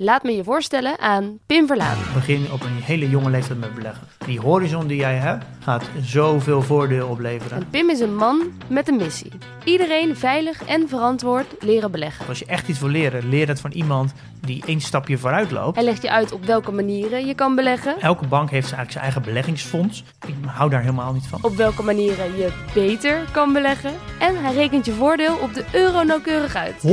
Laat me je voorstellen aan Pim Verlaan. Begin op een hele jonge leeftijd met beleggen. Die horizon die jij hebt, gaat zoveel voordeel opleveren. En Pim is een man met een missie. Iedereen veilig en verantwoord leren beleggen. Als je echt iets wil leren, leer het van iemand die één stapje vooruit loopt. Hij legt je uit op welke manieren je kan beleggen. Elke bank heeft eigenlijk zijn eigen beleggingsfonds. Ik hou daar helemaal niet van. Op welke manieren je beter kan beleggen. En hij rekent je voordeel op de euro nauwkeurig uit. 192.000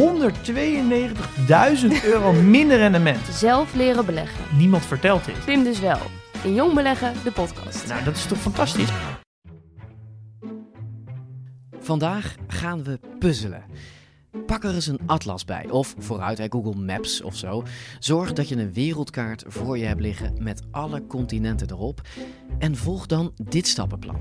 euro minder rendement. Zelf leren beleggen. Niemand vertelt dit. Pim dus wel. In Jong Beleggen, de podcast. Nou, dat is toch fantastisch? Vandaag gaan we puzzelen. Pak er eens een atlas bij, of vooruit bij Google Maps of zo. Zorg dat je een wereldkaart voor je hebt liggen met alle continenten erop. En volg dan dit stappenplan.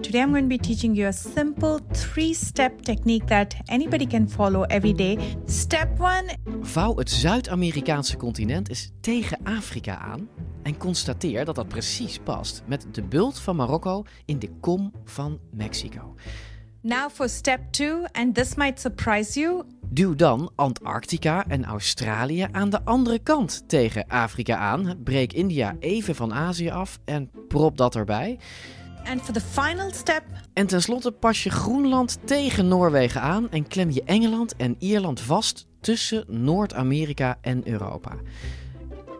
Today, I'm going to be teaching you a simple three step technique that anybody can follow every day. Step one Vouw het Zuid-Amerikaanse continent eens tegen Afrika aan en constateer dat dat precies past met de bult van Marokko in de kom van Mexico. Now for step two, and this might surprise you. Duw dan Antarctica en Australië aan de andere kant tegen Afrika aan. Breek India even van Azië af en prop dat erbij. And for the final step, En tenslotte pas je Groenland tegen Noorwegen aan en klem je Engeland en Ierland vast tussen Noord-Amerika en Europa.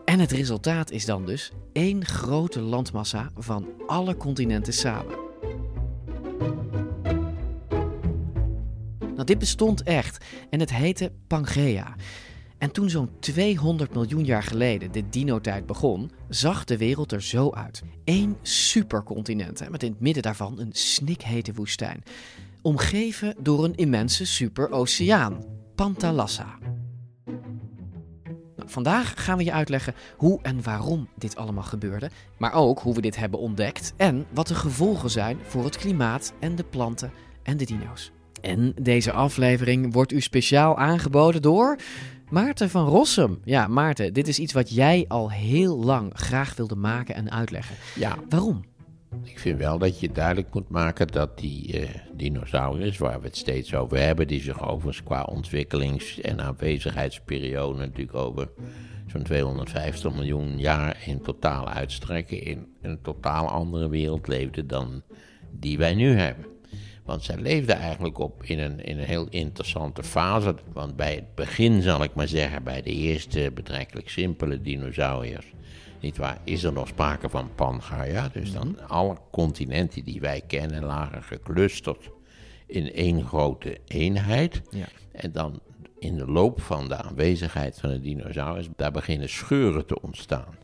En het resultaat is dan dus één grote landmassa van alle continenten samen. Dit bestond echt en het heette Pangea. En toen zo'n 200 miljoen jaar geleden de dino-tijd begon, zag de wereld er zo uit. Eén supercontinent, hè, met in het midden daarvan een snikhete woestijn. Omgeven door een immense superoceaan, Pantalassa. Nou, vandaag gaan we je uitleggen hoe en waarom dit allemaal gebeurde, maar ook hoe we dit hebben ontdekt en wat de gevolgen zijn voor het klimaat en de planten en de dino's. En deze aflevering wordt u speciaal aangeboden door Maarten van Rossum. Ja, Maarten, dit is iets wat jij al heel lang graag wilde maken en uitleggen. Ja, Waarom? ik vind wel dat je duidelijk moet maken dat die eh, dinosaurus, waar we het steeds over hebben, die zich overigens qua ontwikkelings- en aanwezigheidsperiode natuurlijk over zo'n 250 miljoen jaar in totaal uitstrekken, in een totaal andere wereld leefden dan die wij nu hebben. Want zij leefden eigenlijk op in een, in een heel interessante fase. Want bij het begin, zal ik maar zeggen, bij de eerste betrekkelijk simpele dinosauriërs, niet waar, is er nog sprake van Pangaea. Dus dan alle continenten die wij kennen lagen geclusterd in één grote eenheid. Ja. En dan in de loop van de aanwezigheid van de dinosaurus, daar beginnen scheuren te ontstaan.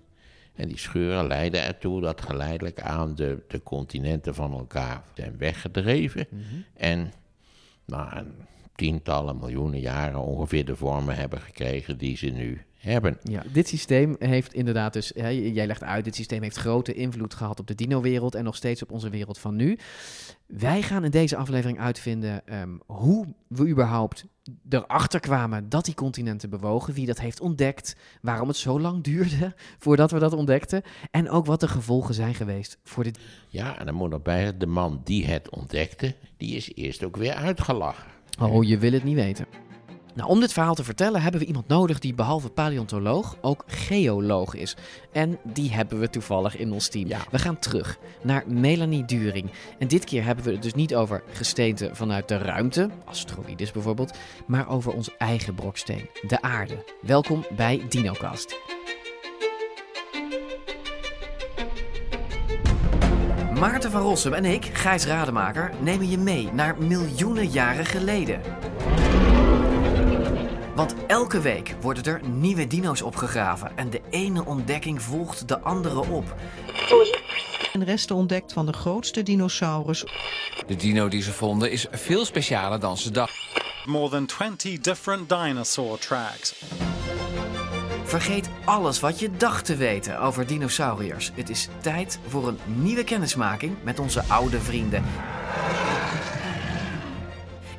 En die scheuren leiden ertoe dat geleidelijk aan de, de continenten van elkaar zijn weggedreven. En na een tientallen miljoenen jaren ongeveer de vormen hebben gekregen die ze nu hebben. Ja, dit systeem heeft inderdaad dus, hè, jij legt uit, dit systeem heeft grote invloed gehad op de dino-wereld en nog steeds op onze wereld van nu. Wij gaan in deze aflevering uitvinden ehm, hoe we überhaupt erachter kwamen dat die continenten bewogen, wie dat heeft ontdekt, waarom het zo lang duurde voordat we dat ontdekten en ook wat de gevolgen zijn geweest voor dit. Ja, en dan moet erbij, de man die het ontdekte, die is eerst ook weer uitgelachen. Oh, je wil het niet weten. Nou, om dit verhaal te vertellen hebben we iemand nodig die behalve paleontoloog ook geoloog is. En die hebben we toevallig in ons team. Ja. We gaan terug naar Melanie During. En dit keer hebben we het dus niet over gesteente vanuit de ruimte, asteroïdes bijvoorbeeld, maar over ons eigen broksteen, de aarde. Welkom bij DinoCast. Maarten van Rossum en ik, Gijs Rademaker, nemen je mee naar miljoenen jaren geleden. Want elke week worden er nieuwe dino's opgegraven en de ene ontdekking volgt de andere op. en resten ontdekt van de grootste dinosaurus De dino die ze vonden is veel specialer dan ze dachten. more than 20 different dinosaur tracks. Vergeet alles wat je dacht te weten over dinosauriërs. Het is tijd voor een nieuwe kennismaking met onze oude vrienden.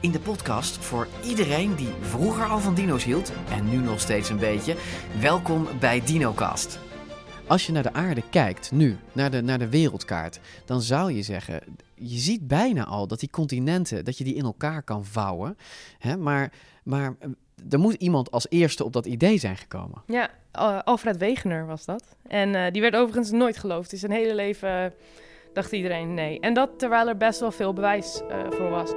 In de podcast voor iedereen die vroeger al van dino's hield en nu nog steeds een beetje. Welkom bij DinoCast. Als je naar de aarde kijkt, nu, naar de, naar de wereldkaart, dan zou je zeggen, je ziet bijna al dat die continenten, dat je die in elkaar kan vouwen. Hè? Maar, maar eh, er moet iemand als eerste op dat idee zijn gekomen. Ja, Alfred Wegener was dat. En uh, die werd overigens nooit geloofd. Dus zijn hele leven uh, dacht iedereen nee. En dat terwijl er best wel veel bewijs voor was.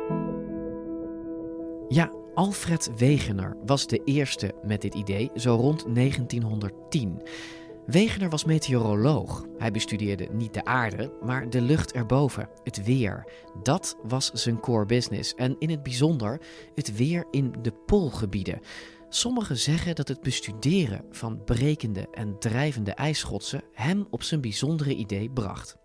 Ja, Alfred Wegener was de eerste met dit idee, zo rond 1910. Wegener was meteoroloog. Hij bestudeerde niet de aarde, maar de lucht erboven, het weer. Dat was zijn core business en in het bijzonder het weer in de poolgebieden. Sommigen zeggen dat het bestuderen van brekende en drijvende ijsschotsen hem op zijn bijzondere idee bracht.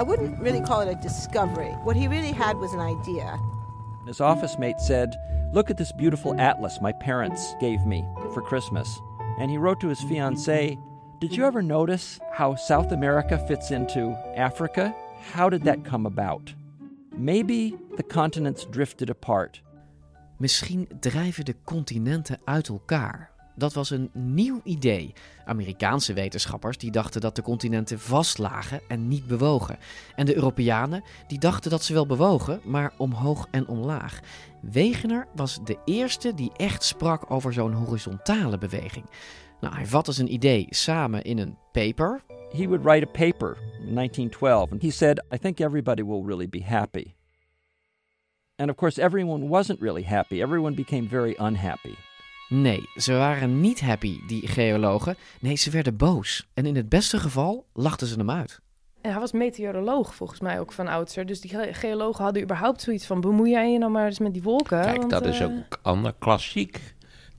I wouldn't really call it a discovery. What he really had was an idea. His office mate said, Look at this beautiful atlas my parents gave me for Christmas. And he wrote to his fiancee, Did you ever notice how South America fits into Africa? How did that come about? Maybe the continents drifted apart. Misschien drijven de continenten uit elkaar. Dat was een nieuw idee. Amerikaanse wetenschappers die dachten dat de continenten vastlagen en niet bewogen. En de Europeanen die dachten dat ze wel bewogen, maar omhoog en omlaag. Wegener was de eerste die echt sprak over zo'n horizontale beweging. Nou, hij vatte zijn idee samen in een paper. He would write a paper in 1912 and he said, I think everybody will really be happy. And of course everyone wasn't really happy. Everyone became very unhappy. Nee, ze waren niet happy, die geologen. Nee, ze werden boos. En in het beste geval lachten ze hem uit. En hij was meteoroloog volgens mij ook van oudsher. Dus die geologen hadden überhaupt zoiets van... bemoei jij je nou maar eens met die wolken? Kijk, want, dat is uh... ook een ander klassiek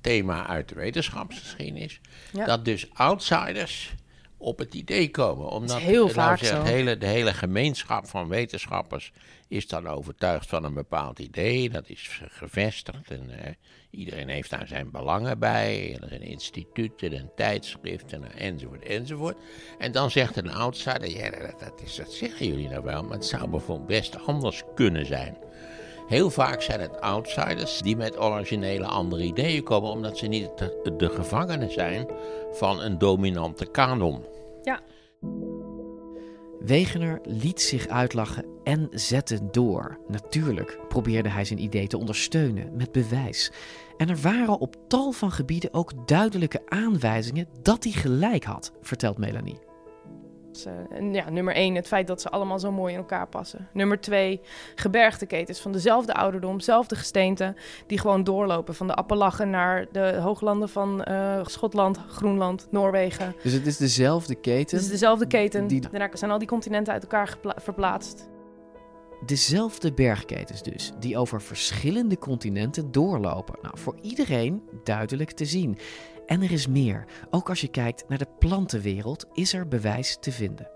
thema uit de wetenschapsgeschiedenis. Ja. Dat dus outsiders op het idee komen. Omdat heel vaak zeggen, zo. De hele, de hele gemeenschap van wetenschappers is dan overtuigd van een bepaald idee. Dat is gevestigd en eh, iedereen heeft daar zijn belangen bij. Er zijn instituten en tijdschriften enzovoort enzovoort. En dan zegt een outsider, ja dat, dat, is, dat zeggen jullie nou wel, maar het zou bijvoorbeeld best anders kunnen zijn. Heel vaak zijn het outsiders die met originele andere ideeën komen, omdat ze niet de, de gevangenen zijn van een dominante kanon. Ja. Wegener liet zich uitlachen en zette door. Natuurlijk probeerde hij zijn idee te ondersteunen met bewijs. En er waren op tal van gebieden ook duidelijke aanwijzingen dat hij gelijk had, vertelt Melanie. Uh, ja, nummer één, het feit dat ze allemaal zo mooi in elkaar passen. Nummer twee, gebergteketens van dezelfde ouderdom, dezelfde gesteente, die gewoon doorlopen van de Appalachen naar de hooglanden van uh, Schotland, Groenland, Noorwegen. Dus het is dezelfde keten? Het is dezelfde keten. Die... Daarna zijn al die continenten uit elkaar verplaatst. Dezelfde bergketens dus, die over verschillende continenten doorlopen. Nou, voor iedereen duidelijk te zien. En er is meer. Ook als je kijkt naar de plantenwereld is er bewijs te vinden.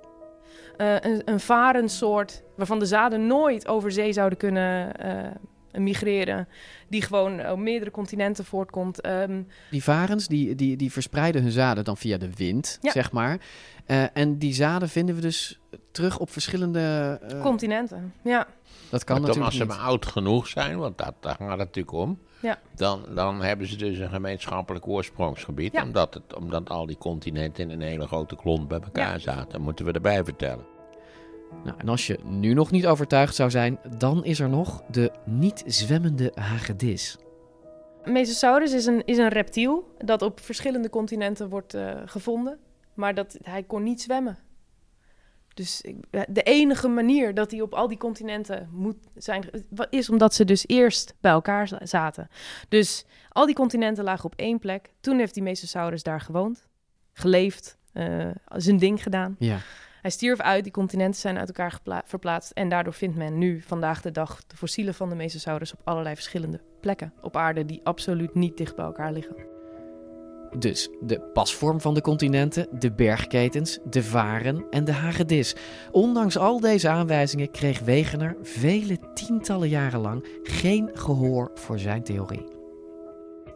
Uh, een, een varensoort waarvan de zaden nooit over zee zouden kunnen uh, migreren. Die gewoon op meerdere continenten voortkomt. Um, die varens die, die, die verspreiden hun zaden dan via de wind, ja. zeg maar. Uh, en die zaden vinden we dus terug op verschillende... continenten, ja. Dat kan maar natuurlijk als ze niet. maar oud genoeg zijn, want dat, daar gaat het natuurlijk om. Ja. Dan, dan hebben ze dus een gemeenschappelijk oorsprongsgebied. Ja. Omdat, het, omdat al die continenten in een hele grote klont bij elkaar Ja. zaten. Dat moeten we erbij vertellen. Nou, en als je nu nog niet overtuigd zou zijn, dan is er nog de niet zwemmende hagedis. Mesosaurus is een, is een reptiel dat op verschillende continenten wordt uh, gevonden. Maar dat, hij kon niet zwemmen. Dus ik, de enige manier dat hij op al die continenten moet zijn, is omdat ze dus eerst bij elkaar zaten. Dus al die continenten lagen op één plek. Toen heeft die Mesosaurus daar gewoond, geleefd, uh, zijn ding gedaan. Ja. Hij stierf uit, die continenten zijn uit elkaar verplaatst. En daardoor vindt men nu, vandaag de dag, de fossielen van de Mesosaurus op allerlei verschillende plekken op aarde die absoluut niet dicht bij elkaar liggen. Dus de pasvorm van de continenten, de bergketens, de varen en de hagedis. Ondanks al deze aanwijzingen kreeg Wegener vele tientallen jaren lang geen gehoor voor zijn theorie.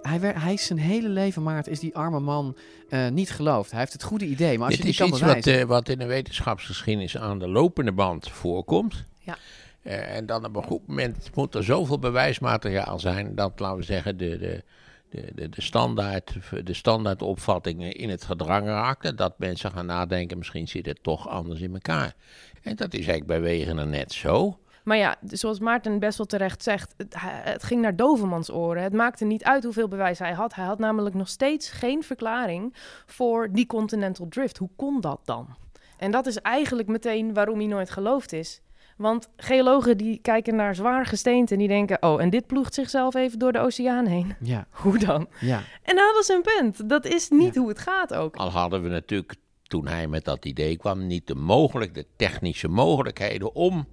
Hij, werd, hij is zijn hele leven, Maarten, is die arme man uh, niet geloofd. Hij heeft het goede idee, maar als Dit je die is kan iets wat, uh, wat in de wetenschapsgeschiedenis aan de lopende band voorkomt. Ja. Uh, en dan op een goed moment moet er zoveel bewijsmateriaal zijn dat, laten we zeggen, de, de, de, de, de, standaard, de standaardopvattingen in het gedrang. Dat mensen gaan nadenken, misschien zit het toch anders in elkaar. En dat is eigenlijk bij Wegener net zo. Maar ja, zoals Maarten best wel terecht zegt, het, het ging naar Dovermans oren. Het maakte niet uit hoeveel bewijs hij had. Hij had namelijk nog steeds geen verklaring voor die continental drift. Hoe kon dat dan? En dat is eigenlijk meteen waarom hij nooit geloofd is. Want geologen die kijken naar zwaar gesteente en die denken... oh, en dit ploegt zichzelf even door de oceaan heen. Ja, Hoe dan? ja. En dan hadden ze een punt. Dat is niet hoe het gaat ook. Al hadden we natuurlijk, toen hij met dat idee kwam, niet de mogelijk, de technische mogelijkheden om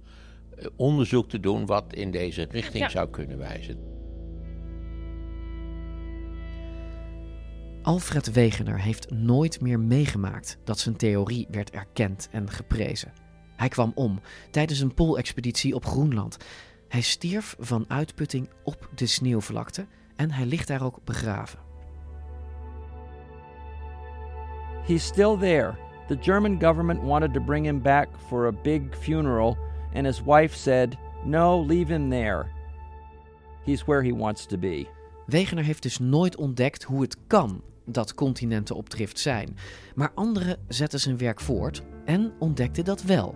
eh, onderzoek te doen wat in deze richting Ja. zou kunnen wijzen. Alfred Wegener heeft nooit meer meegemaakt dat zijn theorie werd erkend en geprezen. Hij kwam om tijdens een poolexpeditie op Groenland. Hij stierf van uitputting op de sneeuwvlakte en hij ligt daar ook begraven. He's still there. The German government wanted to bring him back for a big funeral, and his wife said, No, leave him there. He's where he wants to be. Wegener heeft dus nooit ontdekt hoe het kan dat continenten op drift zijn. Maar anderen zetten zijn werk voort en ontdekten dat wel.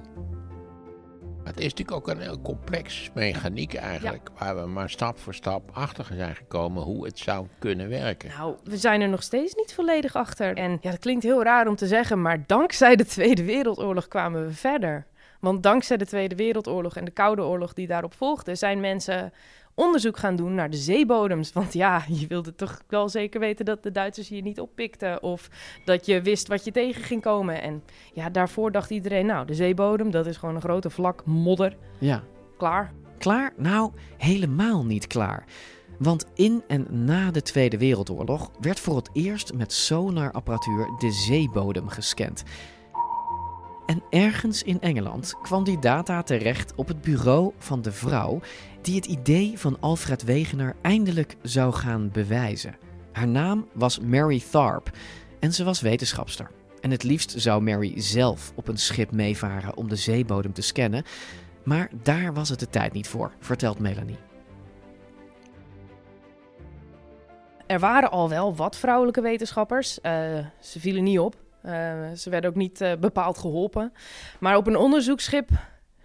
Het is natuurlijk ook een heel complex mechaniek eigenlijk, waar we maar stap voor stap achter zijn gekomen hoe het zou kunnen werken. Nou, we zijn er nog steeds niet volledig achter. En ja, dat klinkt heel raar om te zeggen, maar dankzij de Tweede Wereldoorlog kwamen we verder. Want dankzij de Tweede Wereldoorlog en de Koude Oorlog die daarop volgde, zijn mensen onderzoek gaan doen naar de zeebodems. Want ja, je wilde toch wel zeker weten dat de Duitsers je niet oppikten of dat je wist wat je tegen ging komen. En ja, daarvoor dacht iedereen, nou, de zeebodem, dat is gewoon een grote vlak modder. Ja, Klaar. Klaar? Nou, helemaal niet klaar. Want in en na de Tweede Wereldoorlog werd voor het eerst met sonarapparatuur de zeebodem gescand. En ergens in Engeland kwam die data terecht op het bureau van de vrouw die het idee van Alfred Wegener eindelijk zou gaan bewijzen. Haar naam was Mary Tharp en ze was wetenschapster. En het liefst zou Mary zelf op een schip meevaren om de zeebodem te scannen, maar daar was het de tijd niet voor, vertelt Melanie. Er waren al wel wat vrouwelijke wetenschappers. Eh, ze vielen niet op. Eh, ze werden ook niet eh, bepaald geholpen. Maar op een onderzoeksschip,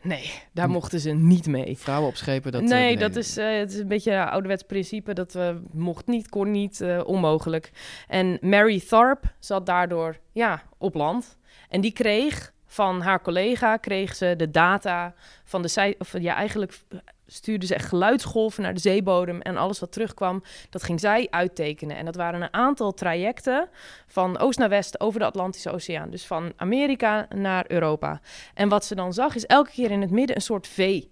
nee, daar Hm. mochten ze niet mee. Vrouwen op schepen, dat... eh, nee, dat is, eh, het is een beetje een ouderwets principe. Dat eh, mocht niet, kon niet, onmogelijk. En Mary Tharp zat daardoor ja, op land. En die kreeg van haar collega kreeg ze de data van de zij, of ja, eigenlijk stuurde ze echt geluidsgolven naar de zeebodem en alles wat terugkwam, dat ging zij uittekenen. En dat waren een aantal trajecten van oost naar west over de Atlantische Oceaan, dus van Amerika naar Europa. En wat ze dan zag is elke keer in het midden een soort V.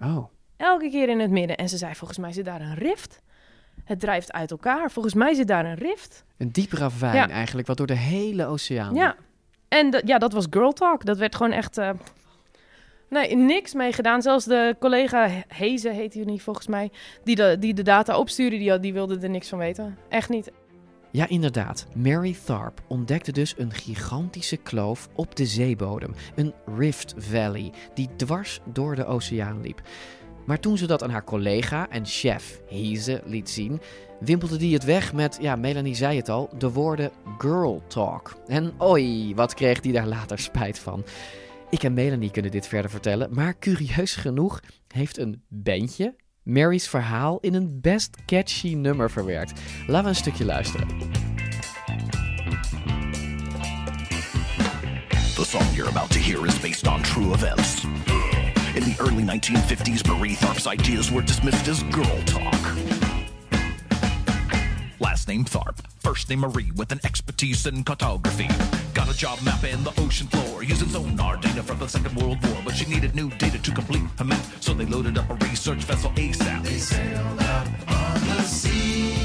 Oh, Elke keer in het midden. En ze zei, volgens mij zit daar een rift. Het drijft uit elkaar. Volgens mij zit daar een rift. een diep ravijn Ja. eigenlijk, wat door de hele oceaan... Ja. En ja, dat was girl talk. Dat werd gewoon echt... eh, nee, niks mee gedaan. Zelfs de collega Heze, heet hij niet volgens mij... die de, die de data opstuurde, die wilde er niks van weten. Echt niet. Ja, inderdaad. Mary Tharp ontdekte dus een gigantische kloof op de zeebodem. Een Rift Valley, die dwars door de oceaan liep. Maar toen ze dat aan haar collega en chef Hize liet zien, wimpelde die het weg met, ja, Melanie zei het al, de woorden girl talk. En oi, wat kreeg die daar later spijt van. Ik en Melanie kunnen dit verder vertellen, maar curieus genoeg heeft een bandje Mary's verhaal in een best catchy nummer verwerkt. Laten we een stukje luisteren. The song you're about to hear is based on true events. In the early 1950s, Marie Tharp's ideas were dismissed as girl talk. Last name Tharp, first name Marie with an expertise in cartography. Got a job mapping the ocean floor using sonar data from the Second World War, but she needed new data to complete her map, so they loaded up a research vessel ASAP. They sailed out on the sea,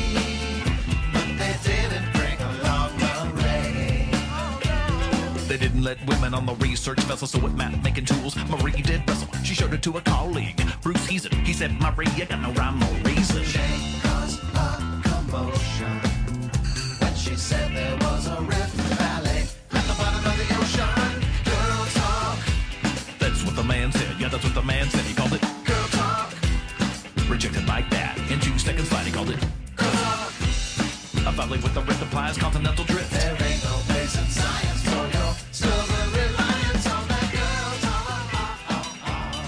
They women on the research vessel, so with map making tools, Marie did wrestle. She showed it to a colleague, Bruce Heason. He said, Marie, you got no rhyme or reason. She caused a commotion when she said there was a rift valley at the bottom of the ocean. Girl talk. That's what the man said. Yeah, that's what the man said. He called it girl talk. Rejected like that. In two seconds flat, he called it girl talk. A valley with a rift implies continental drift. There ain't no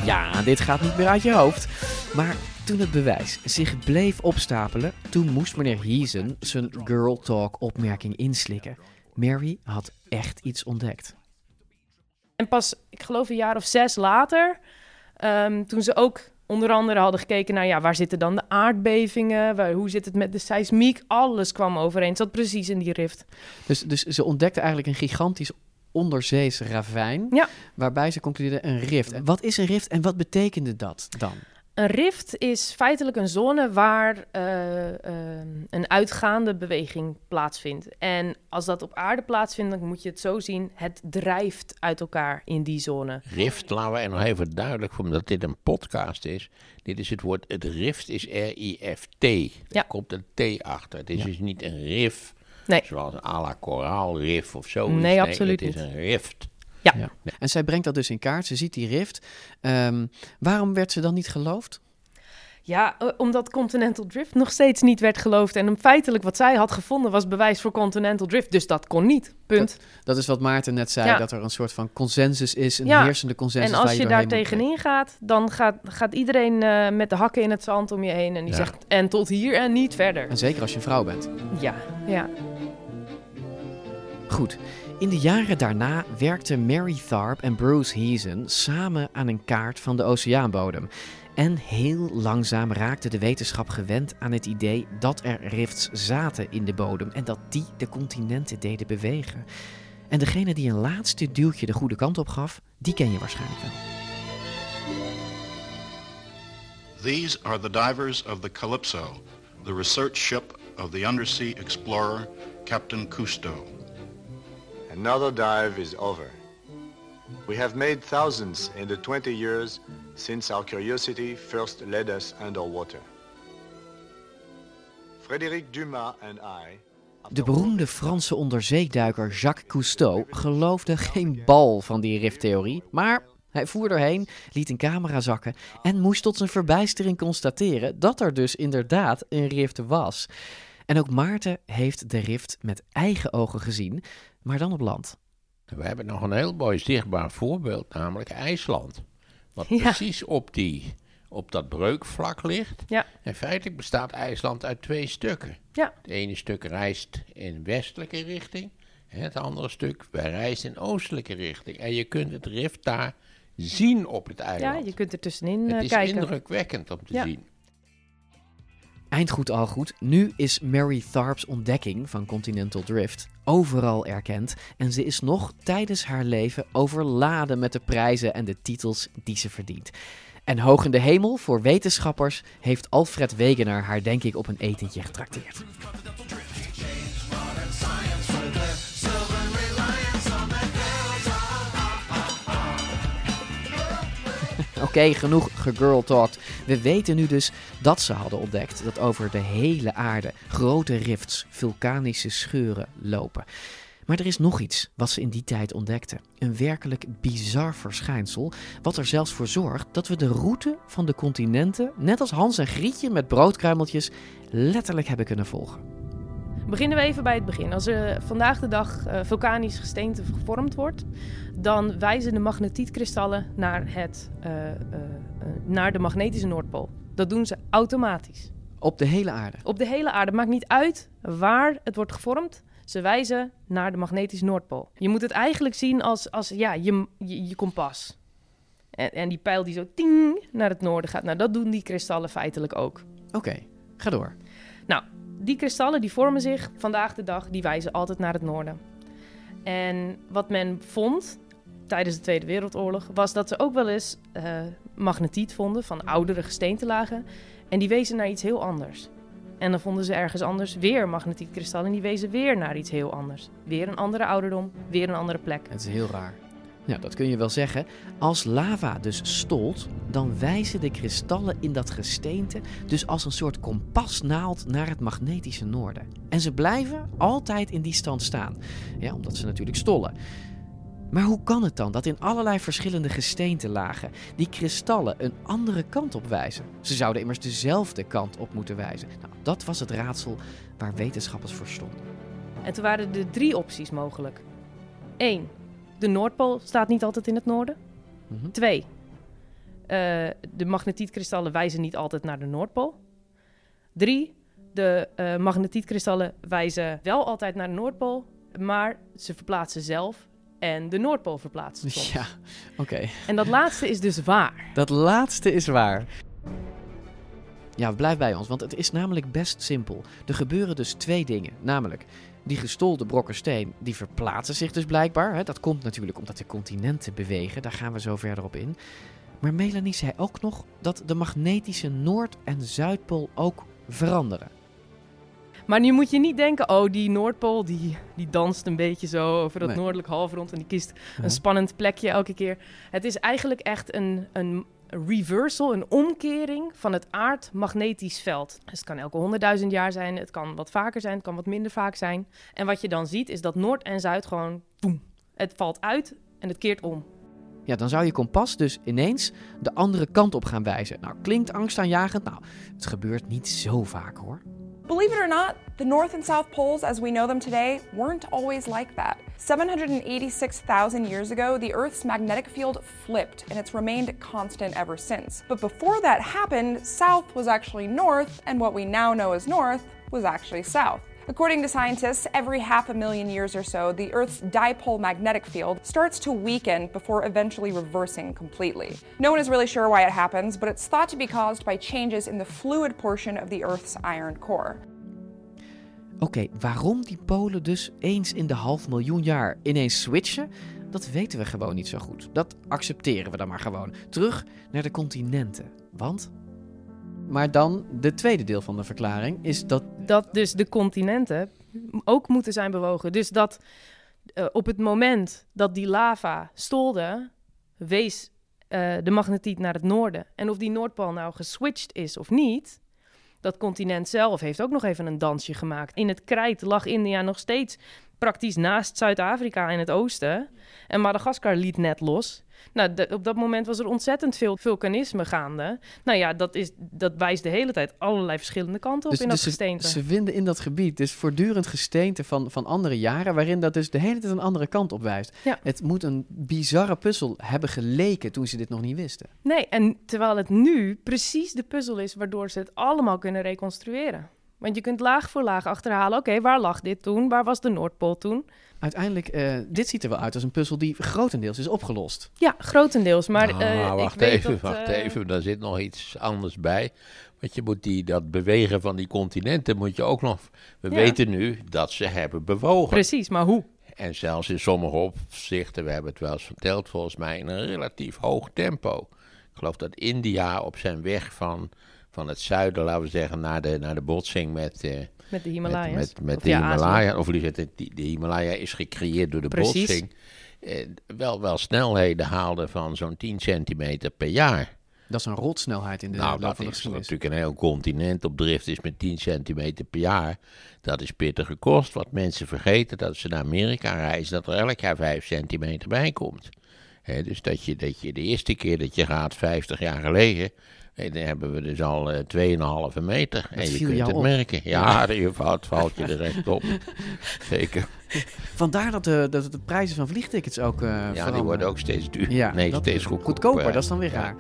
Ja, dit gaat niet meer uit je hoofd. Maar toen het bewijs zich bleef opstapelen, toen moest meneer Heesen zijn girl talk opmerking inslikken. Mary had echt iets ontdekt. En pas, ik geloof een jaar of zes later, ehm, toen ze ook onder andere hadden gekeken naar ja, waar zitten dan de aardbevingen, waar, hoe zit het met de seismiek, alles kwam overeen. Het zat precies in die rift. Dus, dus ze ontdekte eigenlijk een gigantisch onderzees ravijn, Ja. waarbij ze concludeerde een rift. Wat is een rift en wat betekende dat dan? Een rift is feitelijk een zone waar eh, ehm, een uitgaande beweging plaatsvindt. En als dat op aarde plaatsvindt, dan moet je het zo zien: het drijft uit elkaar in die zone. Rift, laten we er nog even duidelijk voor, omdat dit een podcast is. Dit is het woord, het rift is R-I-F-T. Ja. komt een T achter. Het is dus niet een rif, Nee. zoals à la koraalrif of zo. Nee, absoluut Het is niet. een rift. Ja. Ja. En zij brengt dat dus in kaart, ze ziet die rift. Ehm, waarom werd ze dan niet geloofd? Ja, omdat Continental Drift nog steeds niet werd geloofd. En feitelijk wat zij had gevonden was bewijs voor Continental Drift. Dus dat kon niet. Punt. Dat is wat Maarten net zei, Ja. dat er een soort van consensus is, een Ja. heersende consensus En waar als je daar tegenin gaat, dan gaat, gaat iedereen eh, met de hakken in het zand om je heen. En die Ja. zegt, en tot hier en niet verder. En zeker als je een vrouw bent. Ja, ja. Goed. In de jaren daarna werkten Mary Tharp en Bruce Heesen samen aan een kaart van de oceaanbodem. En heel langzaam raakte de wetenschap gewend aan het idee dat er rifts zaten in de bodem en dat die de continenten deden bewegen. En degene die een laatste duwtje de goede kant op gaf, die ken je waarschijnlijk wel. These are the divers of the Calypso, the research ship of the undersea explorer Captain Cousteau. Another dive is over. We have made thousands in the 20 years since our curiosity first led us underwater. Frédéric Dumas and I De beroemde Franse onderzeeduiker Jacques Cousteau geloofde geen bal van die rifttheorie, maar hij voer erheen, liet een camera zakken en moest tot zijn verbijstering constateren dat er dus inderdaad een rift was. En ook Maarten heeft de rift met eigen ogen gezien, maar dan op land. We hebben nog een heel mooi zichtbaar voorbeeld, namelijk IJsland. Wat Ja. precies op, die, op dat breukvlak ligt. Ja. En feitelijk bestaat IJsland uit twee stukken. Ja. Het ene stuk reist in westelijke richting. En het andere stuk reist in oostelijke richting. En je kunt het rift daar zien op het ja, eiland. je kunt er tussenin het eh, is kijken. indrukwekkend om te Ja. zien. Eindgoed al goed, nu is Mary Tharp's ontdekking van Continental Drift overal erkend en ze is nog tijdens haar leven overladen met de prijzen en de titels die ze verdient. En hoog in de hemel voor wetenschappers heeft Alfred Wegener haar denk ik op een etentje getrakteerd. Oké, genoeg gegirltalked. We weten nu dus dat ze hadden ontdekt dat over de hele aarde grote rifts, vulkanische scheuren lopen. Maar er is nog iets wat ze in die tijd ontdekten. Een werkelijk bizar verschijnsel, wat er zelfs voor zorgt dat we de route van de continenten, net als Hans en Grietje met broodkruimeltjes, letterlijk hebben kunnen volgen. Beginnen we even bij het begin. Als er vandaag de dag eh, vulkanisch gesteente gevormd wordt, dan wijzen de magnetietkristallen naar, het, eh, eh, eh, naar de magnetische Noordpool. Dat doen ze automatisch. Op de hele aarde. Op de hele aarde. Maakt niet uit waar het wordt gevormd. Ze wijzen naar de magnetische Noordpool. Je moet het eigenlijk zien als, als ja, je, je, je kompas. En, en die pijl die zo ting naar het noorden gaat. Nou, dat doen die kristallen feitelijk ook. Oké, ga door. Nou, die kristallen die vormen zich vandaag de dag, die wijzen altijd naar het noorden. En wat men vond tijdens de Tweede Wereldoorlog, was dat ze ook wel eens eh, magnetiet vonden van oudere gesteentelagen. En die wezen naar iets heel anders. En dan vonden ze ergens anders weer magnetietkristallen en die wezen weer naar iets heel anders. Weer een andere ouderdom, weer een andere plek. Het is heel raar. Ja, dat kun je wel zeggen. Als lava dus stolt, dan wijzen de kristallen in dat gesteente dus als een soort kompasnaald naar het magnetische noorden. En ze blijven altijd in die stand staan. Ja, omdat ze natuurlijk stollen. Maar hoe kan het dan dat in allerlei verschillende gesteentelagen die kristallen een andere kant op wijzen? Ze zouden immers dezelfde kant op moeten wijzen. Nou, dat was het raadsel waar wetenschappers voor stonden. En toen waren er drie opties mogelijk. Eén, de Noordpool staat niet altijd in het noorden. Mhm. Twee, de magnetietkristallen wijzen niet altijd naar de Noordpool. Drie, de uh, magnetietkristallen wijzen wel altijd naar de Noordpool, maar ze verplaatsen zelf en de Noordpool verplaatst soms. Ja, oké. En dat laatste is dus waar. Dat laatste is waar. Ja, blijf bij ons, want het is namelijk best simpel. Er gebeuren dus twee dingen. Namelijk, die gestolde brokken steen, die verplaatsen zich dus blijkbaar. Hè? Dat komt natuurlijk omdat de continenten bewegen. Daar gaan we zo verder op in. Maar Melanie zei ook nog dat de magnetische Noord- en Zuidpool ook veranderen. Maar nu moet je niet denken, oh, die Noordpool die, die danst een beetje zo over dat Nee. noordelijk halfrond en die kiest een spannend plekje elke keer. Het is eigenlijk echt een, een reversal, een omkering van het aardmagnetisch veld. Dus het kan elke honderdduizend jaar zijn, het kan wat vaker zijn, het kan wat minder vaak zijn. En wat je dan ziet is dat Noord en Zuid gewoon, boem, het valt uit en het keert om. Ja, dan zou je kompas dus ineens de andere kant op gaan wijzen. Nou, klinkt angstaanjagend? Nou, het gebeurt niet zo vaak hoor. Believe it or not, the North and South poles as we know them today weren't always like that. 786,000 years ago, the Earth's magnetic field flipped and it's remained constant ever since. But before that happened, south was actually north, and what we now know as north was actually south. According to scientists, every half a million years or so, the Earth's dipole magnetic field starts to weaken before eventually reversing completely. No one is really sure why it happens, but it's thought to be caused by changes in the fluid portion of the Earth's iron core. Oké, waarom die polen dus eens in de half miljoen jaar ineens switchen, dat weten we gewoon niet zo goed. Dat accepteren we dan maar gewoon. Terug naar de continenten. Want? Maar dan, de tweede deel van de verklaring is dat dat dus de continenten ook moeten zijn bewogen. Dus dat eh, op het moment dat die lava stolde, wees eh, de magnetiet naar het noorden. En of die Noordpool nou geswitcht is of niet, dat continent zelf heeft ook nog even een dansje gemaakt. In het krijt lag India nog steeds praktisch naast Zuid-Afrika in het oosten. En Madagaskar liet net los. Nou, de- op dat moment was er ontzettend veel vulkanisme gaande. Nou ja, dat, is, dat wijst de hele tijd allerlei verschillende kanten op in dat dus ze, gesteente. ze vinden in dat gebied dus voortdurend gesteente van, van andere jaren, waarin dat dus de hele tijd een andere kant op wijst. Ja. Het moet een bizarre puzzel hebben geleken toen ze dit nog niet wisten. Nee, en terwijl het nu precies de puzzel is waardoor ze het allemaal kunnen reconstrueren. Want je kunt laag voor laag achterhalen, oké, waar lag dit toen? Waar was de Noordpool toen? Uiteindelijk, eh, dit ziet er wel uit als een puzzel die grotendeels is opgelost. Ja, grotendeels. Maar Nou, eh, wacht ik weet even, dat, wacht eh, even. Daar zit nog iets anders bij. Want je moet die, dat bewegen van die continenten moet je ook nog... We Ja. weten nu dat ze hebben bewogen. Precies, maar hoe? En zelfs in sommige opzichten, we hebben het wel eens verteld volgens mij, in een relatief hoog tempo. Ik geloof dat India op zijn weg van, van het zuiden, laten we zeggen, naar de, naar de botsing met... Met de Himalaya's. Met, met, met Of de ja, Himalaya, of liever, de, de, de Himalaya is gecreëerd door de Precies. botsing. Eh, wel, wel snelheden haalde van zo'n 10 centimeter per jaar. Dat is een rotsnelheid in de Nou, loop dat van de is natuurlijk een heel continent op drift is met 10 centimeter per jaar. Dat is pittige kost. Wat mensen vergeten, dat ze naar Amerika reizen, dat er elk jaar 5 centimeter bij komt. Hè, dus dat je, dat je de eerste keer dat je gaat, 50 jaar geleden, hè, dan hebben we dus al eh 2,5 meter. en je kunt het op. merken. Ja, je valt, valt je er op. Zeker. Vandaar dat de, dat de prijzen van vliegtickets ook eh Ja, die worden ook steeds duurder. Ja, nee, steeds goedkoper. goedkoper. Dat is dan weer Ja. raar.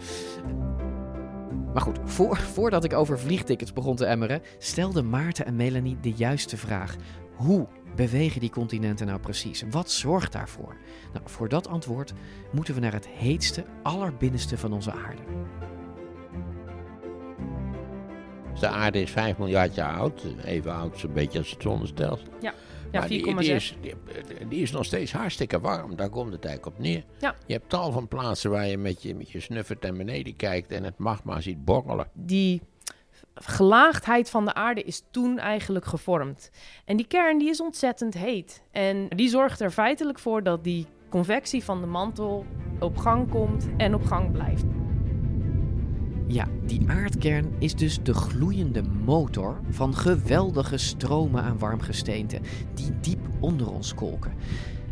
Maar goed, voor, voordat ik over vliegtickets begon te emmeren, stelden Maarten en Melanie de juiste vraag. Hoe bewegen die continenten nou precies? Wat zorgt daarvoor? Nou, voor dat antwoord moeten we naar het heetste, allerbinnenste van onze aarde. De aarde is 5 miljard jaar oud. Even oud zo'n beetje als het zonnestelsel. Ja, ja Maar die, 4,6. die, is, die, die is nog steeds hartstikke warm. Daar komt het eigenlijk op neer. Ja. Je hebt tal van plaatsen waar je met je, met je snuffert naar beneden kijkt en het magma ziet borrelen. die gelaagdheid van de aarde is toen eigenlijk gevormd. En die kern die is ontzettend heet. En die zorgt er feitelijk voor dat die convectie van de mantel op gang komt en op gang blijft. Ja, die aardkern is dus de gloeiende motor van geweldige stromen aan warm gesteente die diep onder ons kolken.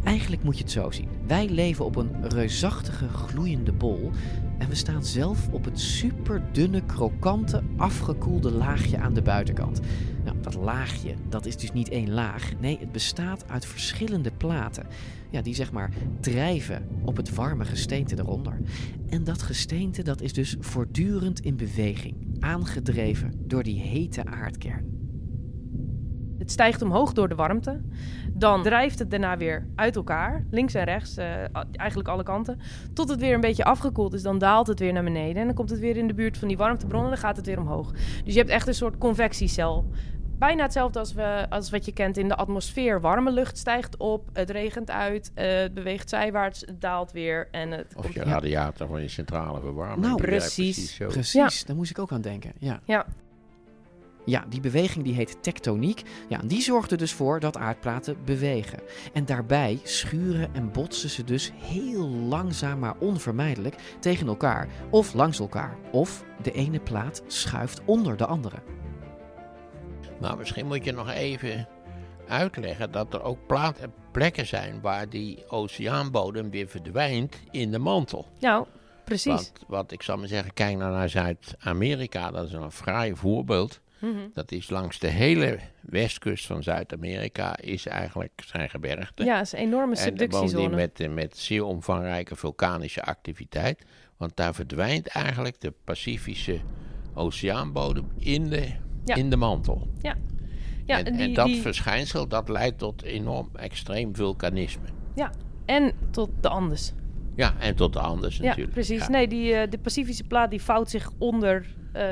Eigenlijk moet je het zo zien. Wij leven op een reusachtige, gloeiende bol. En we staan zelf op het superdunne, krokante, afgekoelde laagje aan de buitenkant. Nou, dat laagje, dat is dus niet één laag. Nee, het bestaat uit verschillende platen. Ja, die zeg maar drijven op het warme gesteente eronder. En dat gesteente, dat is dus voortdurend in beweging. Aangedreven door die hete aardkern. Het stijgt omhoog door de warmte. Dan drijft het daarna weer uit elkaar, links en rechts, uh, eigenlijk alle kanten. Tot het weer een beetje afgekoeld is. Dan daalt het weer naar beneden. En dan komt het weer in de buurt van die warmtebron en dan gaat het weer omhoog. Dus je hebt echt een soort convectiecel. Bijna hetzelfde als, we, als wat je kent in de atmosfeer. Warme lucht stijgt op, het regent uit, uh, het beweegt zijwaarts, het daalt weer. En het of komt, je radiator van je centrale verwarming. Nou, precies. precies, precies daar moest ik ook aan denken. Ja. ja. Ja, die beweging die heet tektoniek. Ja, die zorgt er dus voor dat aardplaten bewegen. En daarbij schuren en botsen ze dus heel langzaam maar onvermijdelijk tegen elkaar. Of langs elkaar. Of de ene plaat schuift onder de andere. Maar misschien moet je nog even uitleggen dat er ook platen, plekken zijn waar die oceaanbodem weer verdwijnt in de mantel. Nou, precies. Want, wat ik zal maar zeggen, kijk nou naar Zuid-Amerika, dat is een fraai voorbeeld. Mm -hmm. Dat is langs de hele westkust van Zuid-Amerika is eigenlijk zijn gebergte. Ja, is een enorme subductiezone. En met, met zeer omvangrijke vulkanische activiteit. Want daar verdwijnt eigenlijk de Pacifische oceaanbodem in de, ja. in de mantel. Ja. ja en, en, die, en dat die... verschijnsel dat leidt tot enorm extreem vulkanisme. Ja, en tot de Andes. Ja, en tot de Andes ja, natuurlijk. Precies. Ja. Nee, die, uh, de Pacifische plaat die vouwt zich onder uh,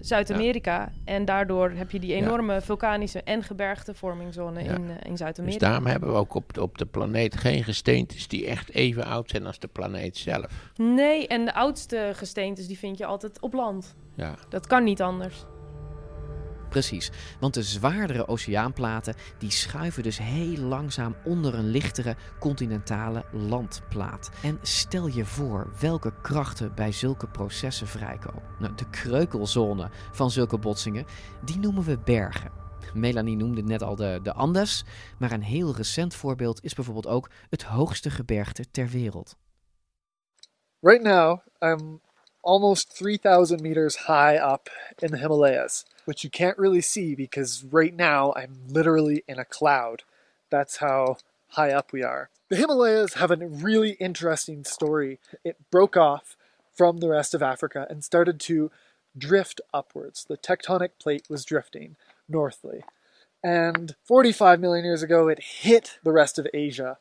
Zuid-Amerika. Ja. En daardoor heb je die enorme ja. vulkanische en gebergtevormingzone in, uh, in Zuid-Amerika. Dus daarom hebben we ook op de, op de planeet geen gesteentes die echt even oud zijn als de planeet zelf. Nee, en de oudste gesteentes die vind je altijd op land. Ja. Dat kan niet anders. Precies, want de zwaardere oceaanplaten die schuiven dus heel langzaam onder een lichtere continentale landplaat. En stel je voor welke krachten bij zulke processen vrijkomen. Nou, de kreukelzone van zulke botsingen, die noemen we bergen. Melanie noemde net al de, de Andes, maar een heel recent voorbeeld is bijvoorbeeld ook het hoogste gebergte ter wereld. Right now, I'm almost 3000 meters high up in the Himalayas. which you can't really see because right now I'm literally in a cloud. That's how high up we are. The Himalayas have a really interesting story. It broke off from the rest of Africa and started to drift upwards. The tectonic plate was drifting northly. And 45 million years ago, it hit the rest of Asia.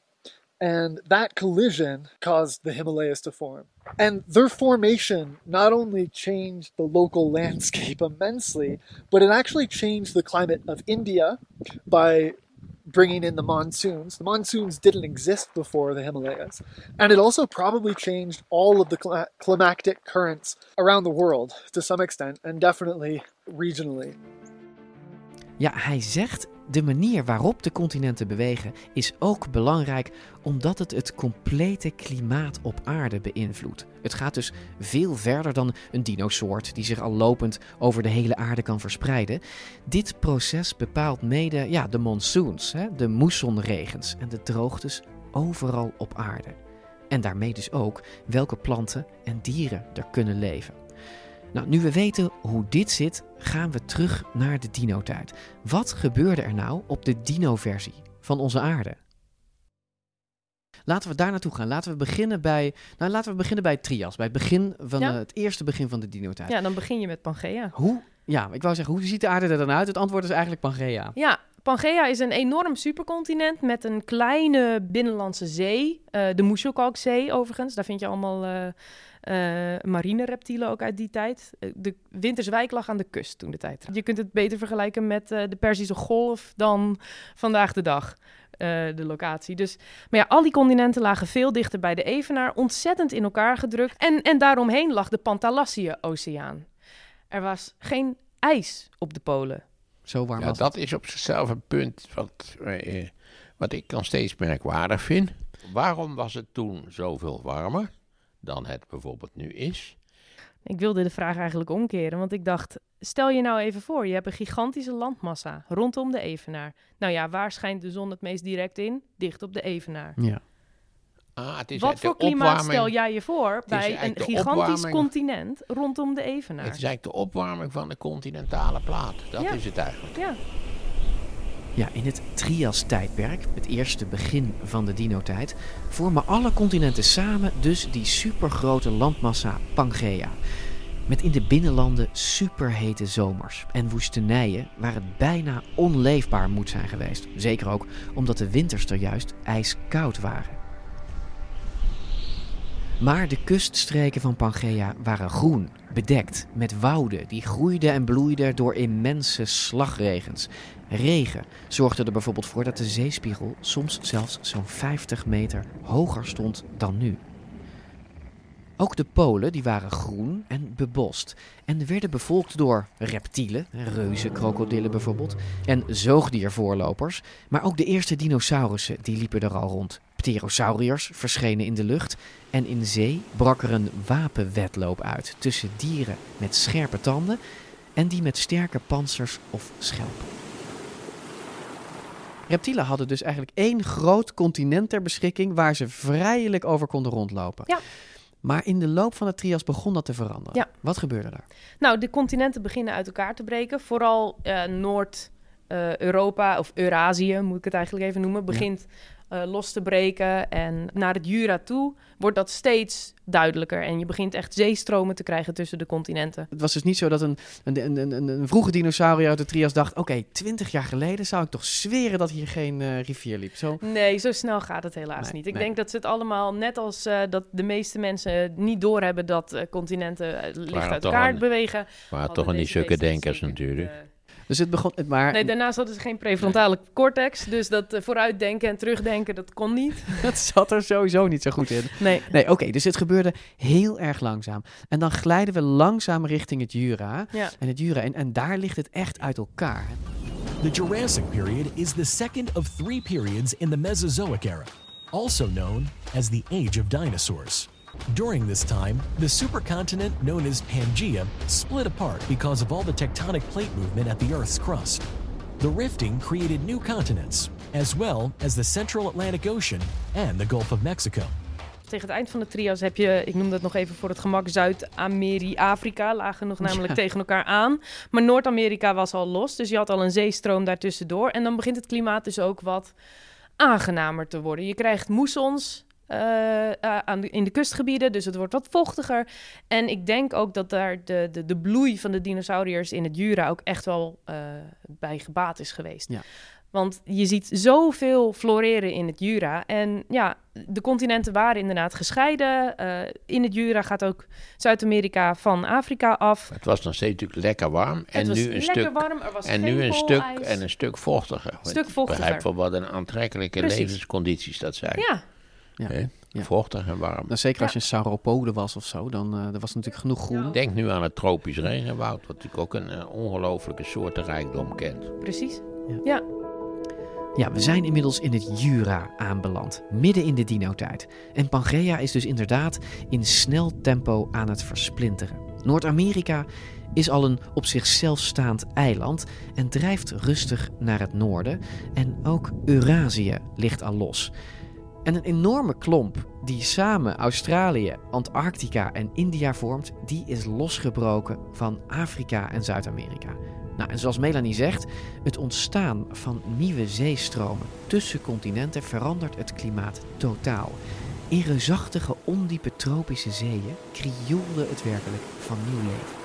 And that collision caused the Himalayas to form. And their formation not only changed the local landscape immensely, but it actually changed the climate of India by bringing in the monsoons. The monsoons didn't exist before the Himalayas. And it also probably changed all of the cl- climactic currents around the world to some extent, and definitely regionally. Ja, hij zegt de manier waarop de continenten bewegen is ook belangrijk omdat het het complete klimaat op aarde beïnvloedt. Het gaat dus veel verder dan een dinosoort die zich al lopend over de hele aarde kan verspreiden. Dit proces bepaalt mede ja, de monsoons, hè, de moessonregens en de droogtes overal op aarde. En daarmee dus ook welke planten en dieren er kunnen leven. Nou, nu we weten hoe dit zit, gaan we terug naar de dino-tijd. Wat gebeurde er nou op de dino-versie van onze aarde? Laten we daar naartoe gaan. Laten we beginnen bij, nou, laten we beginnen bij het Trias, bij het begin van Ja. de- het eerste begin van de dino-tijd. Ja, dan begin je met Pangea. Hoe? Ja, ik wou zeggen, hoe ziet de aarde er dan uit? Het antwoord is eigenlijk Pangea. Ja, Pangea is een enorm supercontinent met een kleine binnenlandse zee. Eh, de Muschelkalkzee overigens. Daar vind je allemaal eh, marine reptielen ook uit die tijd. Eh, de Winterswijk lag aan de kust toen de tijd. Je kunt het beter vergelijken met eh, de Perzische Golf dan vandaag de dag. eh, de locatie. Dus, maar ja, al die continenten lagen veel dichter bij de Evenaar, ontzettend in elkaar gedrukt. En, en daaromheen lag de Pantallassië-oceaan. Er was geen ijs op de polen. Zo warm Ja, was dat is op zichzelf een punt wat, eh, wat ik nog steeds merkwaardig vind. Waarom was het toen zoveel warmer dan het bijvoorbeeld nu is? Ik wilde de vraag eigenlijk omkeren, want ik dacht, stel je nou even voor, je hebt een gigantische landmassa rondom de Evenaar. Nou ja, waar schijnt de zon het meest direct in? Dicht op de Evenaar. Ja. Ah, het is Wat voor klimaat opwarming- stel jij je voor bij een gigantisch opwarming- continent rondom de Evenaar? Het is eigenlijk de opwarming van de continentale plaat. Dat Ja. is het eigenlijk. Ja. Ja, in het Trias-tijdperk, het eerste begin van de dino-tijd, vormen alle continenten samen dus die supergrote landmassa Pangea. Met in de binnenlanden superhete zomers en woestenijen waar het bijna onleefbaar moet zijn geweest. Zeker ook omdat de winters er juist ijskoud waren. Maar de kuststreken van Pangea waren groen, bedekt met wouden die groeiden en bloeiden door immense slagregens. Regen zorgde er bijvoorbeeld voor dat de zeespiegel soms zelfs zo'n 50 meter hoger stond dan nu. Ook de polen die waren groen en bebost en werden bevolkt door reptielen, reuzenkrokodillen bijvoorbeeld, en zoogdiervoorlopers, maar ook de eerste dinosaurussen die liepen er al rond. Pterosauriërs verschenen in de lucht en in zee brak er een wapenwedloop uit tussen dieren met scherpe tanden en die met sterke panzers of schelpen. Reptielen hadden dus eigenlijk één groot continent ter beschikking waar ze vrijelijk over konden rondlopen. Ja. Maar in de loop van de trias begon dat te veranderen. Ja. Wat gebeurde daar? Nou, de continenten beginnen uit elkaar te breken. Vooral eh, Noord-Europa, of Eurazië moet ik het eigenlijk even noemen, begint eh, los te breken. En naar het Jura toe wordt dat steeds duidelijker. En je begint echt zeestromen te krijgen tussen de continenten. Het was dus niet zo dat een, een, een, een, een vroege dinosaurier uit de trias dacht... oké, twintig jaar geleden zou ik toch zweren dat hier geen eh, rivier liep. Zo, Nee, zo snel gaat het helaas Nee, niet. Ik nee. denk dat ze het allemaal, net als eh, dat de meeste mensen niet doorhebben dat eh, continenten licht uit elkaar bewegen. Maar toch niet deze zulke denkers natuurlijk. Dus het begon... het- Maar, Nee, daarnaast hadden ze geen prefrontale cortex, dus dat eh, vooruitdenken en terugdenken, dat kon niet. Dat zat er sowieso niet zo goed in. Nee. Nee, oké, dus het gebeurde heel erg langzaam. En dan glijden we langzaam richting het Jura. Ja. En het Jura, en, en daar ligt het echt uit elkaar. The Jurassic period is the second of three periods in the Mesozoic era, also known as the Age of Dinosaurs. During this time, the supercontinent known as Pangaea split apart because of all the tectonic plate movement at the Earth's crust. The rifting created new continents, as well as the Central Atlantic Ocean and the Gulf of Mexico. Tegen het eind van de trias heb je, ik noem dat nog even voor het gemak, Zuid-Amerika, lagen nog namelijk Ja. tegen elkaar aan. Maar Noord-Amerika was al los, dus je had al een zeestroom daartussendoor. En dan begint het klimaat dus ook wat aangenamer te worden. Je krijgt moessons aan de, in de kustgebieden, dus het wordt wat vochtiger. En ik denk ook dat daar de, de, de bloei van de dinosauriërs in het Jura ook echt wel eh, bij gebaat is geweest. Ja. Want je ziet zoveel floreren in het Jura. En ja, de continenten waren inderdaad gescheiden. Eh, in het Jura gaat ook Zuid-Amerika van Afrika af. Het was nog steeds natuurlijk lekker warm. en nu een lekker stuk, warm, er was en nu een stuk, en een stuk vochtiger. Want Stuk Ik vochtiger. begrijp wel wat een aantrekkelijke Precies. levenscondities dat zijn. Ja. Ja. Hè? Ja. Vochtig en warm. Nou, zeker als je een sauropode was of zo, dan uh, er was natuurlijk genoeg groen. Denk nu aan het tropisch regenwoud, wat natuurlijk ook een uh, ongelofelijke soortenrijkdom kent. Precies. Ja. ja. Ja, we zijn inmiddels in het Jura aanbeland, midden in de dino-tijd. En Pangea is dus inderdaad in snel tempo aan het versplinteren. Noord-Amerika is al een op zichzelf staand eiland en drijft rustig naar het noorden. En ook Eurazië ligt al los. En een enorme klomp die samen Australië, Antarctica en India vormt, die is losgebroken van Afrika en Zuid-Amerika. Nou, en zoals Melanie zegt, het ontstaan van nieuwe zeestromen tussen continenten verandert het klimaat totaal. In reusachtige, ondiepe tropische zeeën krioelde het werkelijk van nieuw leven.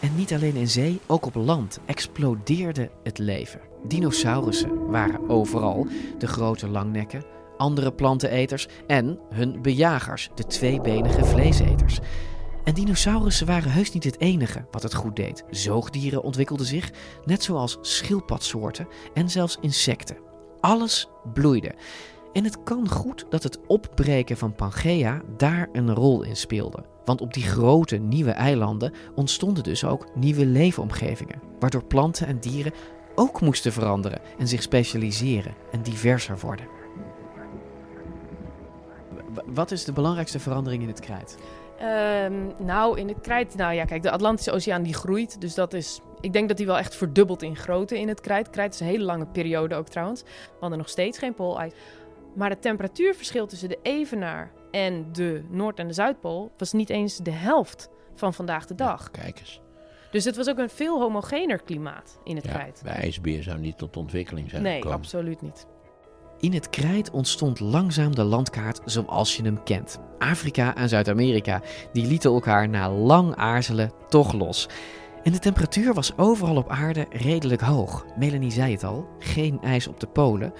En niet alleen in zee, ook op land explodeerde het leven. Dinosaurussen waren overal, de grote langnekken, andere planteneters en hun bejagers, de tweebenige vleeseters. En dinosaurussen waren heus niet het enige wat het goed deed. Zoogdieren ontwikkelden zich, net zoals schildpadsoorten en zelfs insecten. Alles bloeide. En het kan goed dat het opbreken van Pangea daar een rol in speelde. Want op die grote nieuwe eilanden ontstonden dus ook nieuwe leefomgevingen, waardoor planten en dieren ook moesten veranderen en zich specialiseren en diverser worden. Wat is de belangrijkste verandering in het krijt? Ehm, nou, in het krijt... Nou ja, kijk, de Atlantische Oceaan die groeit. Dus dat is... Ik denk dat die wel echt verdubbelt in grootte in het krijt. Krijt is een hele lange periode ook trouwens. We hadden nog steeds geen poolijs. Maar het temperatuurverschil tussen de Evenaar en de Noord- en de Zuidpool... was niet eens de helft van vandaag de dag. Kijk eens. Dus het was ook een veel homogener klimaat in het Ja, krijt. bij ijsbeer zou niet tot ontwikkeling zijn Nee, gekomen. absoluut niet. In het krijt ontstond langzaam de landkaart zoals je hem kent. Afrika en Zuid-Amerika die lieten elkaar na lang aarzelen toch los. En de temperatuur was overal op aarde redelijk hoog. Melanie zei het al, geen ijs op de polen.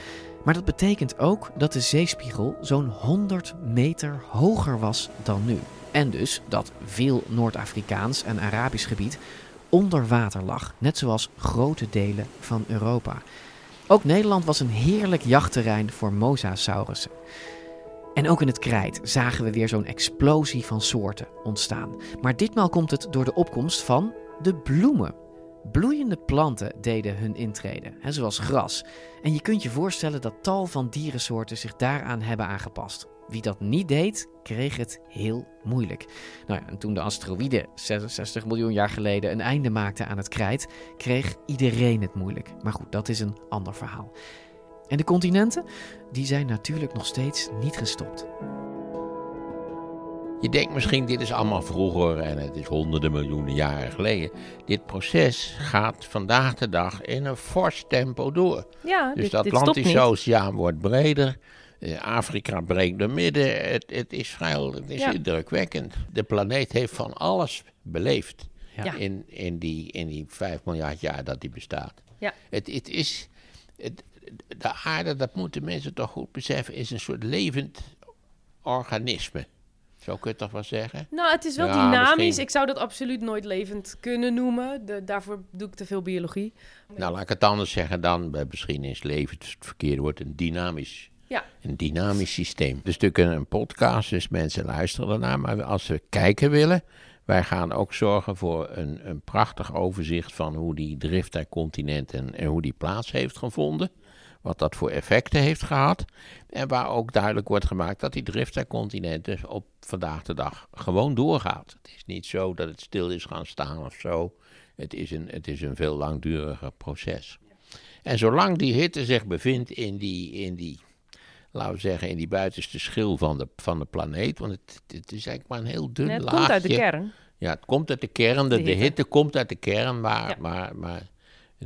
Maar dat betekent ook dat de zeespiegel zo'n 100 meter hoger was dan nu. En dus dat veel Noord-Afrikaans en Arabisch gebied onder water lag, net zoals grote delen van Europa. Ook Nederland was een heerlijk jachtterrein voor mosasaurussen. En ook in het krijt zagen we weer zo'n explosie van soorten ontstaan. Maar ditmaal komt het door de opkomst van de bloemen. Bloeiende planten deden hun intrede, hè, zoals gras. En je kunt je voorstellen dat tal van dierensoorten zich daaraan hebben aangepast. Wie dat niet deed, kreeg het heel moeilijk. Nou ja, en toen de asteroïde 66 miljoen jaar geleden een einde maakte aan het krijt, kreeg iedereen het moeilijk. Maar goed, dat is een ander verhaal. En de continenten, die zijn natuurlijk nog steeds niet gestopt. Je denkt misschien, dit is allemaal vroeger en het is honderden miljoenen jaren geleden. Dit proces gaat vandaag de dag in een fors tempo door. Ja, dus dit- de dit stopt Atlantische niet. Oceaan wordt breder. Eh, Afrika breekt door midden. Het, het is vrij het is Ja. indrukwekkend. De planeet heeft van alles beleefd Ja. in, in, die, in die 5 miljard jaar dat die bestaat. Ja. Het, het is, het, de aarde, dat moeten mensen toch goed beseffen, is een soort levend organisme. Zo kun je het toch wel zeggen? Nou, het is wel Ja, dynamisch. misschien. Ik zou dat absoluut nooit levend kunnen noemen. De, daarvoor doe ik te veel biologie. Nou, laat ik het anders zeggen dan. Misschien is leven het verkeerde woord een dynamisch. Ja. Een dynamisch systeem. Is natuurlijk een, podcast, dus mensen luisteren ernaar. Maar als ze kijken willen, wij gaan ook zorgen voor een, een prachtig overzicht van hoe die drift der continenten en hoe die plaats heeft gevonden. Wat dat voor effecten heeft gehad. En waar ook duidelijk wordt gemaakt dat die drift der continenten op vandaag de dag gewoon doorgaat. Het is niet zo dat het stil is gaan staan of zo. Het is een, het is een veel langduriger proces. En zolang die hitte zich bevindt in die, in die laten we zeggen, in die buitenste schil van de, van de planeet. Want het, het is eigenlijk maar een heel dun Nee, het laagje. komt uit de kern. Ja, het komt uit de kern. De, De de hitte. hitte. komt uit de kern, maar, maar, maar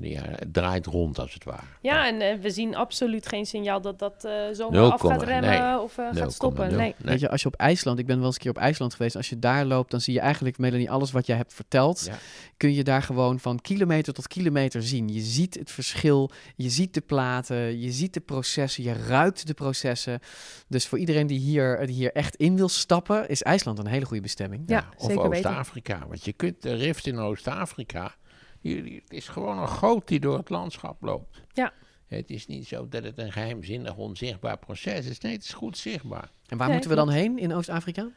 ja, het draait rond als het ware. Ja, en eh, we zien absoluut geen signaal dat dat eh zomaar af gaat remmen nee. of eh, gaat stoppen. Nee. Weet je, als je op IJsland, ik ben wel eens een keer op IJsland geweest, als je daar loopt, dan zie je eigenlijk, Melanie, alles wat jij hebt verteld, Ja. kun je daar gewoon van kilometer tot kilometer zien. Je ziet het verschil, je ziet de platen, je ziet de processen, je ruikt de processen. Dus voor iedereen die hier, die hier echt in wil stappen, is IJsland een hele goede bestemming. Ja, Of zeker weten. Oost-Afrika. Want je kunt de rift in Oost-Afrika. Het is gewoon een goot die door het landschap loopt. Ja. Het is niet zo dat het een geheimzinnig, onzichtbaar proces is. Nee, het is goed zichtbaar. En waar Nee, moeten we dan heen in Oost-Afrika?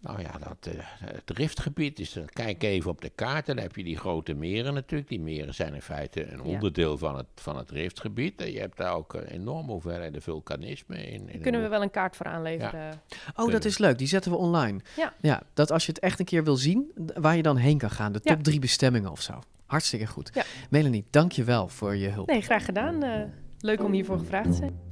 Nou ja, dat, eh, het riftgebied is. dan Kijk even op de kaart. Dan heb je die grote meren natuurlijk. Die meren zijn in feite een Ja. onderdeel van het, van het riftgebied. En je hebt daar ook een enorme hoeveelheden vulkanisme in. in Daar kunnen we wel een kaart voor aanleveren. Oh, dat is leuk. Die zetten we online. Ja. Ja, dat als je het echt een keer wil zien, waar je dan heen kan gaan. De Ja. top drie bestemmingen of zo. Hartstikke goed. Ja. Melanie, dank je wel voor je hulp. Nee, graag gedaan. Eh, leuk om hiervoor gevraagd te zijn.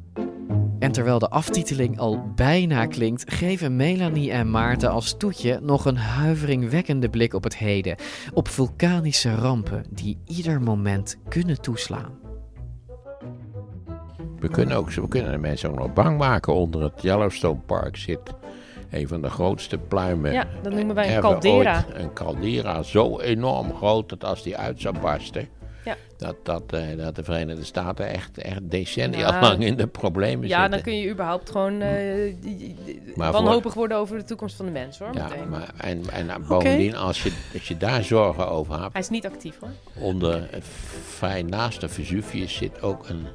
En terwijl de aftiteling al bijna klinkt, geven Melanie en Maarten als toetje nog een huiveringwekkende blik op het heden. Op vulkanische rampen die ieder moment kunnen toeslaan. We kunnen, ook, we kunnen de mensen ook nog bang maken. Onder het Yellowstone Park zit een van de grootste pluimen. Ja, dat noemen wij een caldera. ooit. Een caldera, zo enorm groot dat als die uit zou barsten. Ja. Dat, dat, eh, dat de Verenigde Staten echt, echt decennia Ja. lang in de problemen Ja, zitten. dan kun je überhaupt gewoon Maar wanhopig worden over de toekomst van de mens, hoor. Ja, meteen. maar, en, en bovendien, als je, als je daar zorgen over hebt, Hij is niet actief, hoor. onder vrij naast de Vesuvius zit ook een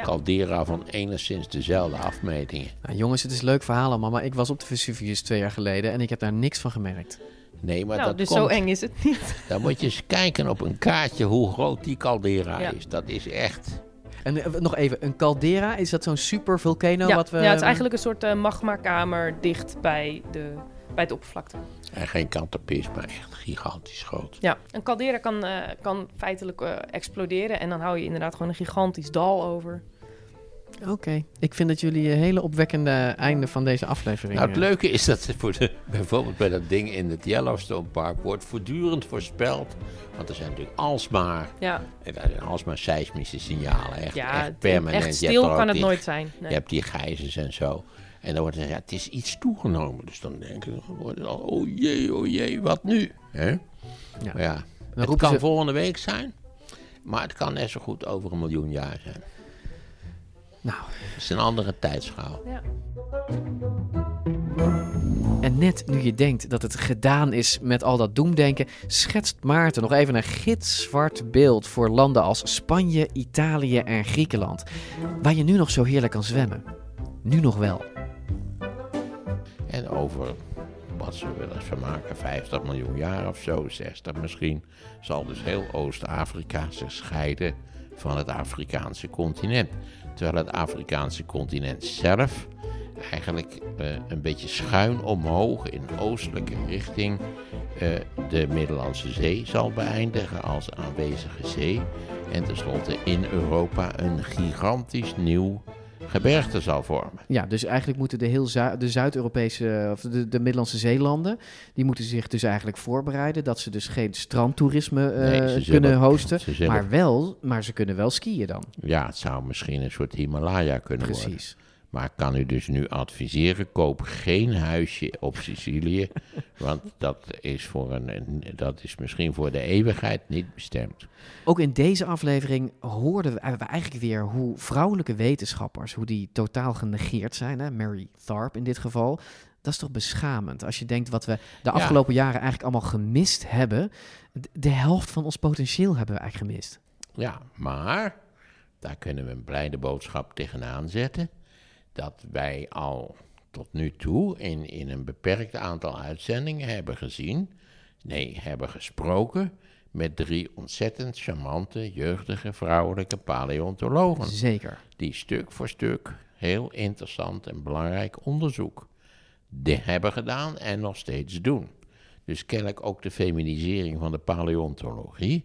Ja. caldera van enigszins dezelfde afmetingen. Nou, jongens, het is leuk verhaal allemaal, maar ik was op de Vesuvius twee jaar geleden en ik heb daar niks van gemerkt. Nee, maar nou, dat dus komt, zo eng is het niet. Dan moet je eens kijken op een kaartje hoe groot die caldera Ja. is. Dat is echt... En eh, nog even, een caldera, is dat zo'n super volcano ja, wat we... ja, het is eigenlijk een soort eh, magmakamer dicht bij, de, bij bij het oppervlakte. En geen kattenpis, maar echt gigantisch groot. Ja, een caldera kan, eh, kan feitelijk eh, exploderen en dan hou je inderdaad gewoon een gigantisch dal over. Oké, ik vind dat jullie een hele opwekkende einde van deze aflevering... Nou, het eh, leuke is dat voor de, bijvoorbeeld bij dat ding in het Yellowstone Park wordt voortdurend voorspeld. Want er zijn natuurlijk alsmaar, Ja. er zijn alsmaar seismische signalen. Echt, Ja, echt permanent. echt Je hebt stil kan het die- nooit zijn, nee. Je hebt die gijzers en zo. En dan wordt er gezegd, ja, het is iets toegenomen. Dus dan denken worden al, oh jee, oh jee, wat nu? Hè? Ja. Maar ja, het kan ze- volgende week zijn. Maar het kan net zo goed over een miljoen jaar zijn. Nou. Het is een andere tijdschaal. Ja. En net nu je denkt dat het gedaan is met al dat doemdenken, schetst Maarten nog even een gitzwart beeld voor landen als Spanje, Italië en Griekenland. Waar je nu nog zo heerlijk kan zwemmen. Nu nog wel. Over, wat ze willen vermaken, 50 miljoen jaar of zo, 60 misschien, zal dus heel Oost-Afrika zich scheiden van het Afrikaanse continent. Terwijl het Afrikaanse continent zelf eigenlijk eh, een beetje schuin omhoog in oostelijke richting eh, de Middellandse Zee zal beëindigen als aanwezige zee. En tenslotte in Europa een gigantisch nieuw gebergte zal vormen. Ja, dus eigenlijk moeten de, heel Zu- de Zuid-Europese, of de, de Middellandse zeelanden, die moeten zich dus eigenlijk voorbereiden dat ze dus geen strandtoerisme eh, Nee, kunnen hosten, maar wel, maar ze kunnen wel skiën dan. Ja, het zou misschien een soort Himalaya kunnen worden. Precies. Maar ik kan u dus nu adviseren, koop geen huisje op Sicilië. want dat is, voor een, dat is misschien voor de eeuwigheid niet bestemd. Ook in deze aflevering hoorden we eigenlijk weer hoe vrouwelijke wetenschappers, hoe die totaal genegeerd zijn. Hè? Mary Tharp in dit geval. Dat is toch beschamend als je denkt wat we de Ja. afgelopen jaren eigenlijk allemaal gemist hebben. De helft van ons potentieel hebben we eigenlijk gemist. Ja, maar daar kunnen we een blijde boodschap tegenaan zetten. Dat wij al tot nu toe in, in een beperkt aantal uitzendingen hebben gezien, nee, hebben gesproken met drie ontzettend charmante, jeugdige vrouwelijke paleontologen. Zeker. Die stuk voor stuk heel interessant en belangrijk onderzoek de hebben gedaan en nog steeds doen. Dus kennelijk ook de feminisering van de paleontologie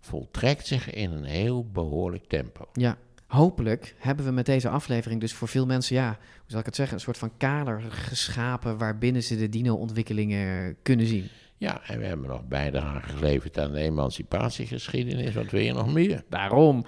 voltrekt zich in een heel behoorlijk tempo. Ja, hopelijk hebben we met deze aflevering dus voor veel mensen, ja, hoe zal ik het zeggen, een soort van kader geschapen waarbinnen ze de dino-ontwikkelingen kunnen zien. Ja, en we hebben nog bijdrage geleverd aan de emancipatiegeschiedenis. Wat wil je nog meer? Daarom.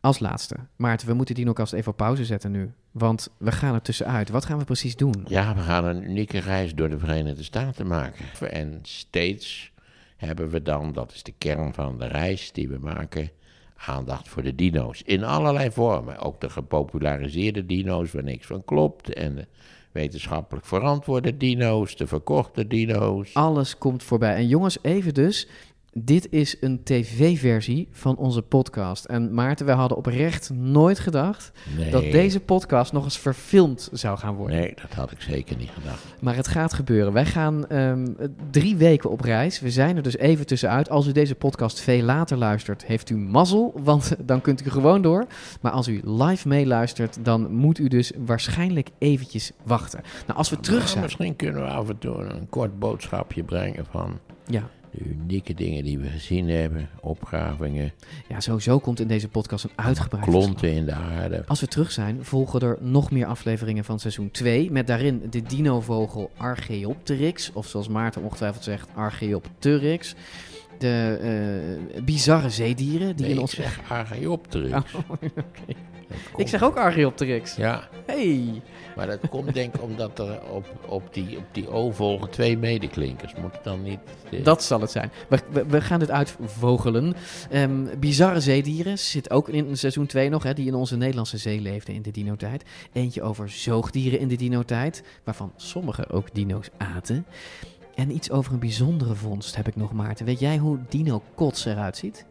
Als laatste, Maarten, we moeten DinoCast even op pauze zetten nu. Want we gaan er tussenuit. Wat gaan we precies doen? Ja, we gaan een unieke reis door de Verenigde Staten maken. En steeds hebben we dan, dat is de kern van de reis die we maken, aandacht voor de dino's. In allerlei vormen. Ook de gepopulariseerde dino's waar niks van klopt. En de wetenschappelijk verantwoorde dino's, de verkochte dino's. Alles komt voorbij. En jongens, even dus. Dit is een tv-versie van onze podcast. En Maarten, wij hadden oprecht nooit gedacht Nee. dat deze podcast nog eens verfilmd zou gaan worden. Nee, dat had ik zeker niet gedacht. Maar het gaat gebeuren. Wij gaan ehm, drie weken op reis. We zijn er dus even tussenuit. Als u deze podcast veel later luistert, heeft u mazzel, want dan kunt u gewoon door. Maar als u live meeluistert, dan moet u dus waarschijnlijk eventjes wachten. Nou, als we terug zijn... Misschien kunnen we af en toe een kort boodschapje brengen van Ja. De unieke dingen die we gezien hebben. Opgravingen, Ja, sowieso komt in deze podcast een uitgebreid klonten in de aarde. Als we terug zijn, volgen er nog meer afleveringen van seizoen 2. Met daarin de dinovogel Archaeopteryx. Of zoals Maarten ongetwijfeld zegt, Archaeopteryx. De eh, bizarre zeedieren die Nee, in ik ons... zeg Archaeopteryx. Oh, Ik zeg ook Archaeopteryx. Ja. Hey. Maar dat komt denk ik omdat er op, op, die, op die O volgen twee medeklinkers. Moet het dan niet... eh, Dat zal het zijn. We, we, we gaan dit uitvogelen. Ehm, bizarre zeedieren zit ook in seizoen 2 nog, hè, die in onze Nederlandse zee leefden in de dinotijd. Eentje over zoogdieren in de dinotijd, waarvan sommige ook dino's aten. En iets over een bijzondere vondst heb ik nog, Maarten. Weet jij hoe Dino Kots eruit ziet?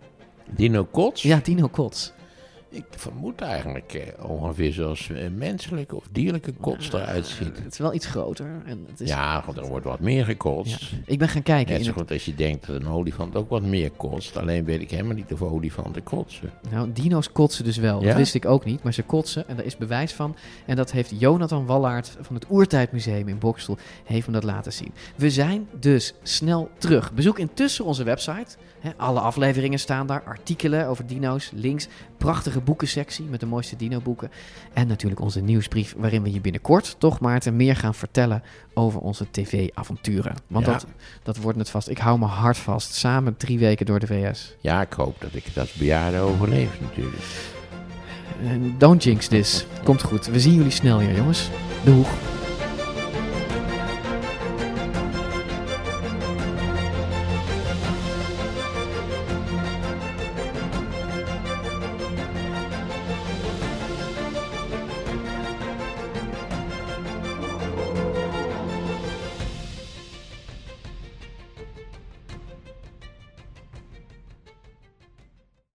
Dino Kots? Ja, Dino Kots. Ik vermoed eigenlijk eh, ongeveer zoals eh, menselijke of dierlijke kots eruit ziet. Het is wel iets groter. En het is... Ja, want er wordt wat meer gekotst. Ik ben gaan kijken. Net in zo het- goed als je denkt dat een olifant ook wat meer kotst. Alleen weet ik helemaal niet of olifanten kotsen. Nou, dino's kotsen dus wel. Ja? Dat wist ik ook niet, maar ze kotsen en daar is bewijs van. En dat heeft Jonathan Wallaert van het Oertijdmuseum in Bokstel heeft me dat laten zien. We zijn dus snel terug. Bezoek intussen onze website. Alle afleveringen staan daar, artikelen over dino's, links, prachtige boekensectie met de mooiste dino-boeken. En natuurlijk onze nieuwsbrief waarin we je binnenkort toch Maarten meer gaan vertellen over onze tv-avonturen. Want Ja. dat, dat wordt het vast. Ik hou me hard vast. Samen drie weken door de VS. Ja, ik hoop dat ik als bejaarde overleef natuurlijk. En Don't jinx this. Komt goed. We zien jullie snel weer, jongens. Doeg.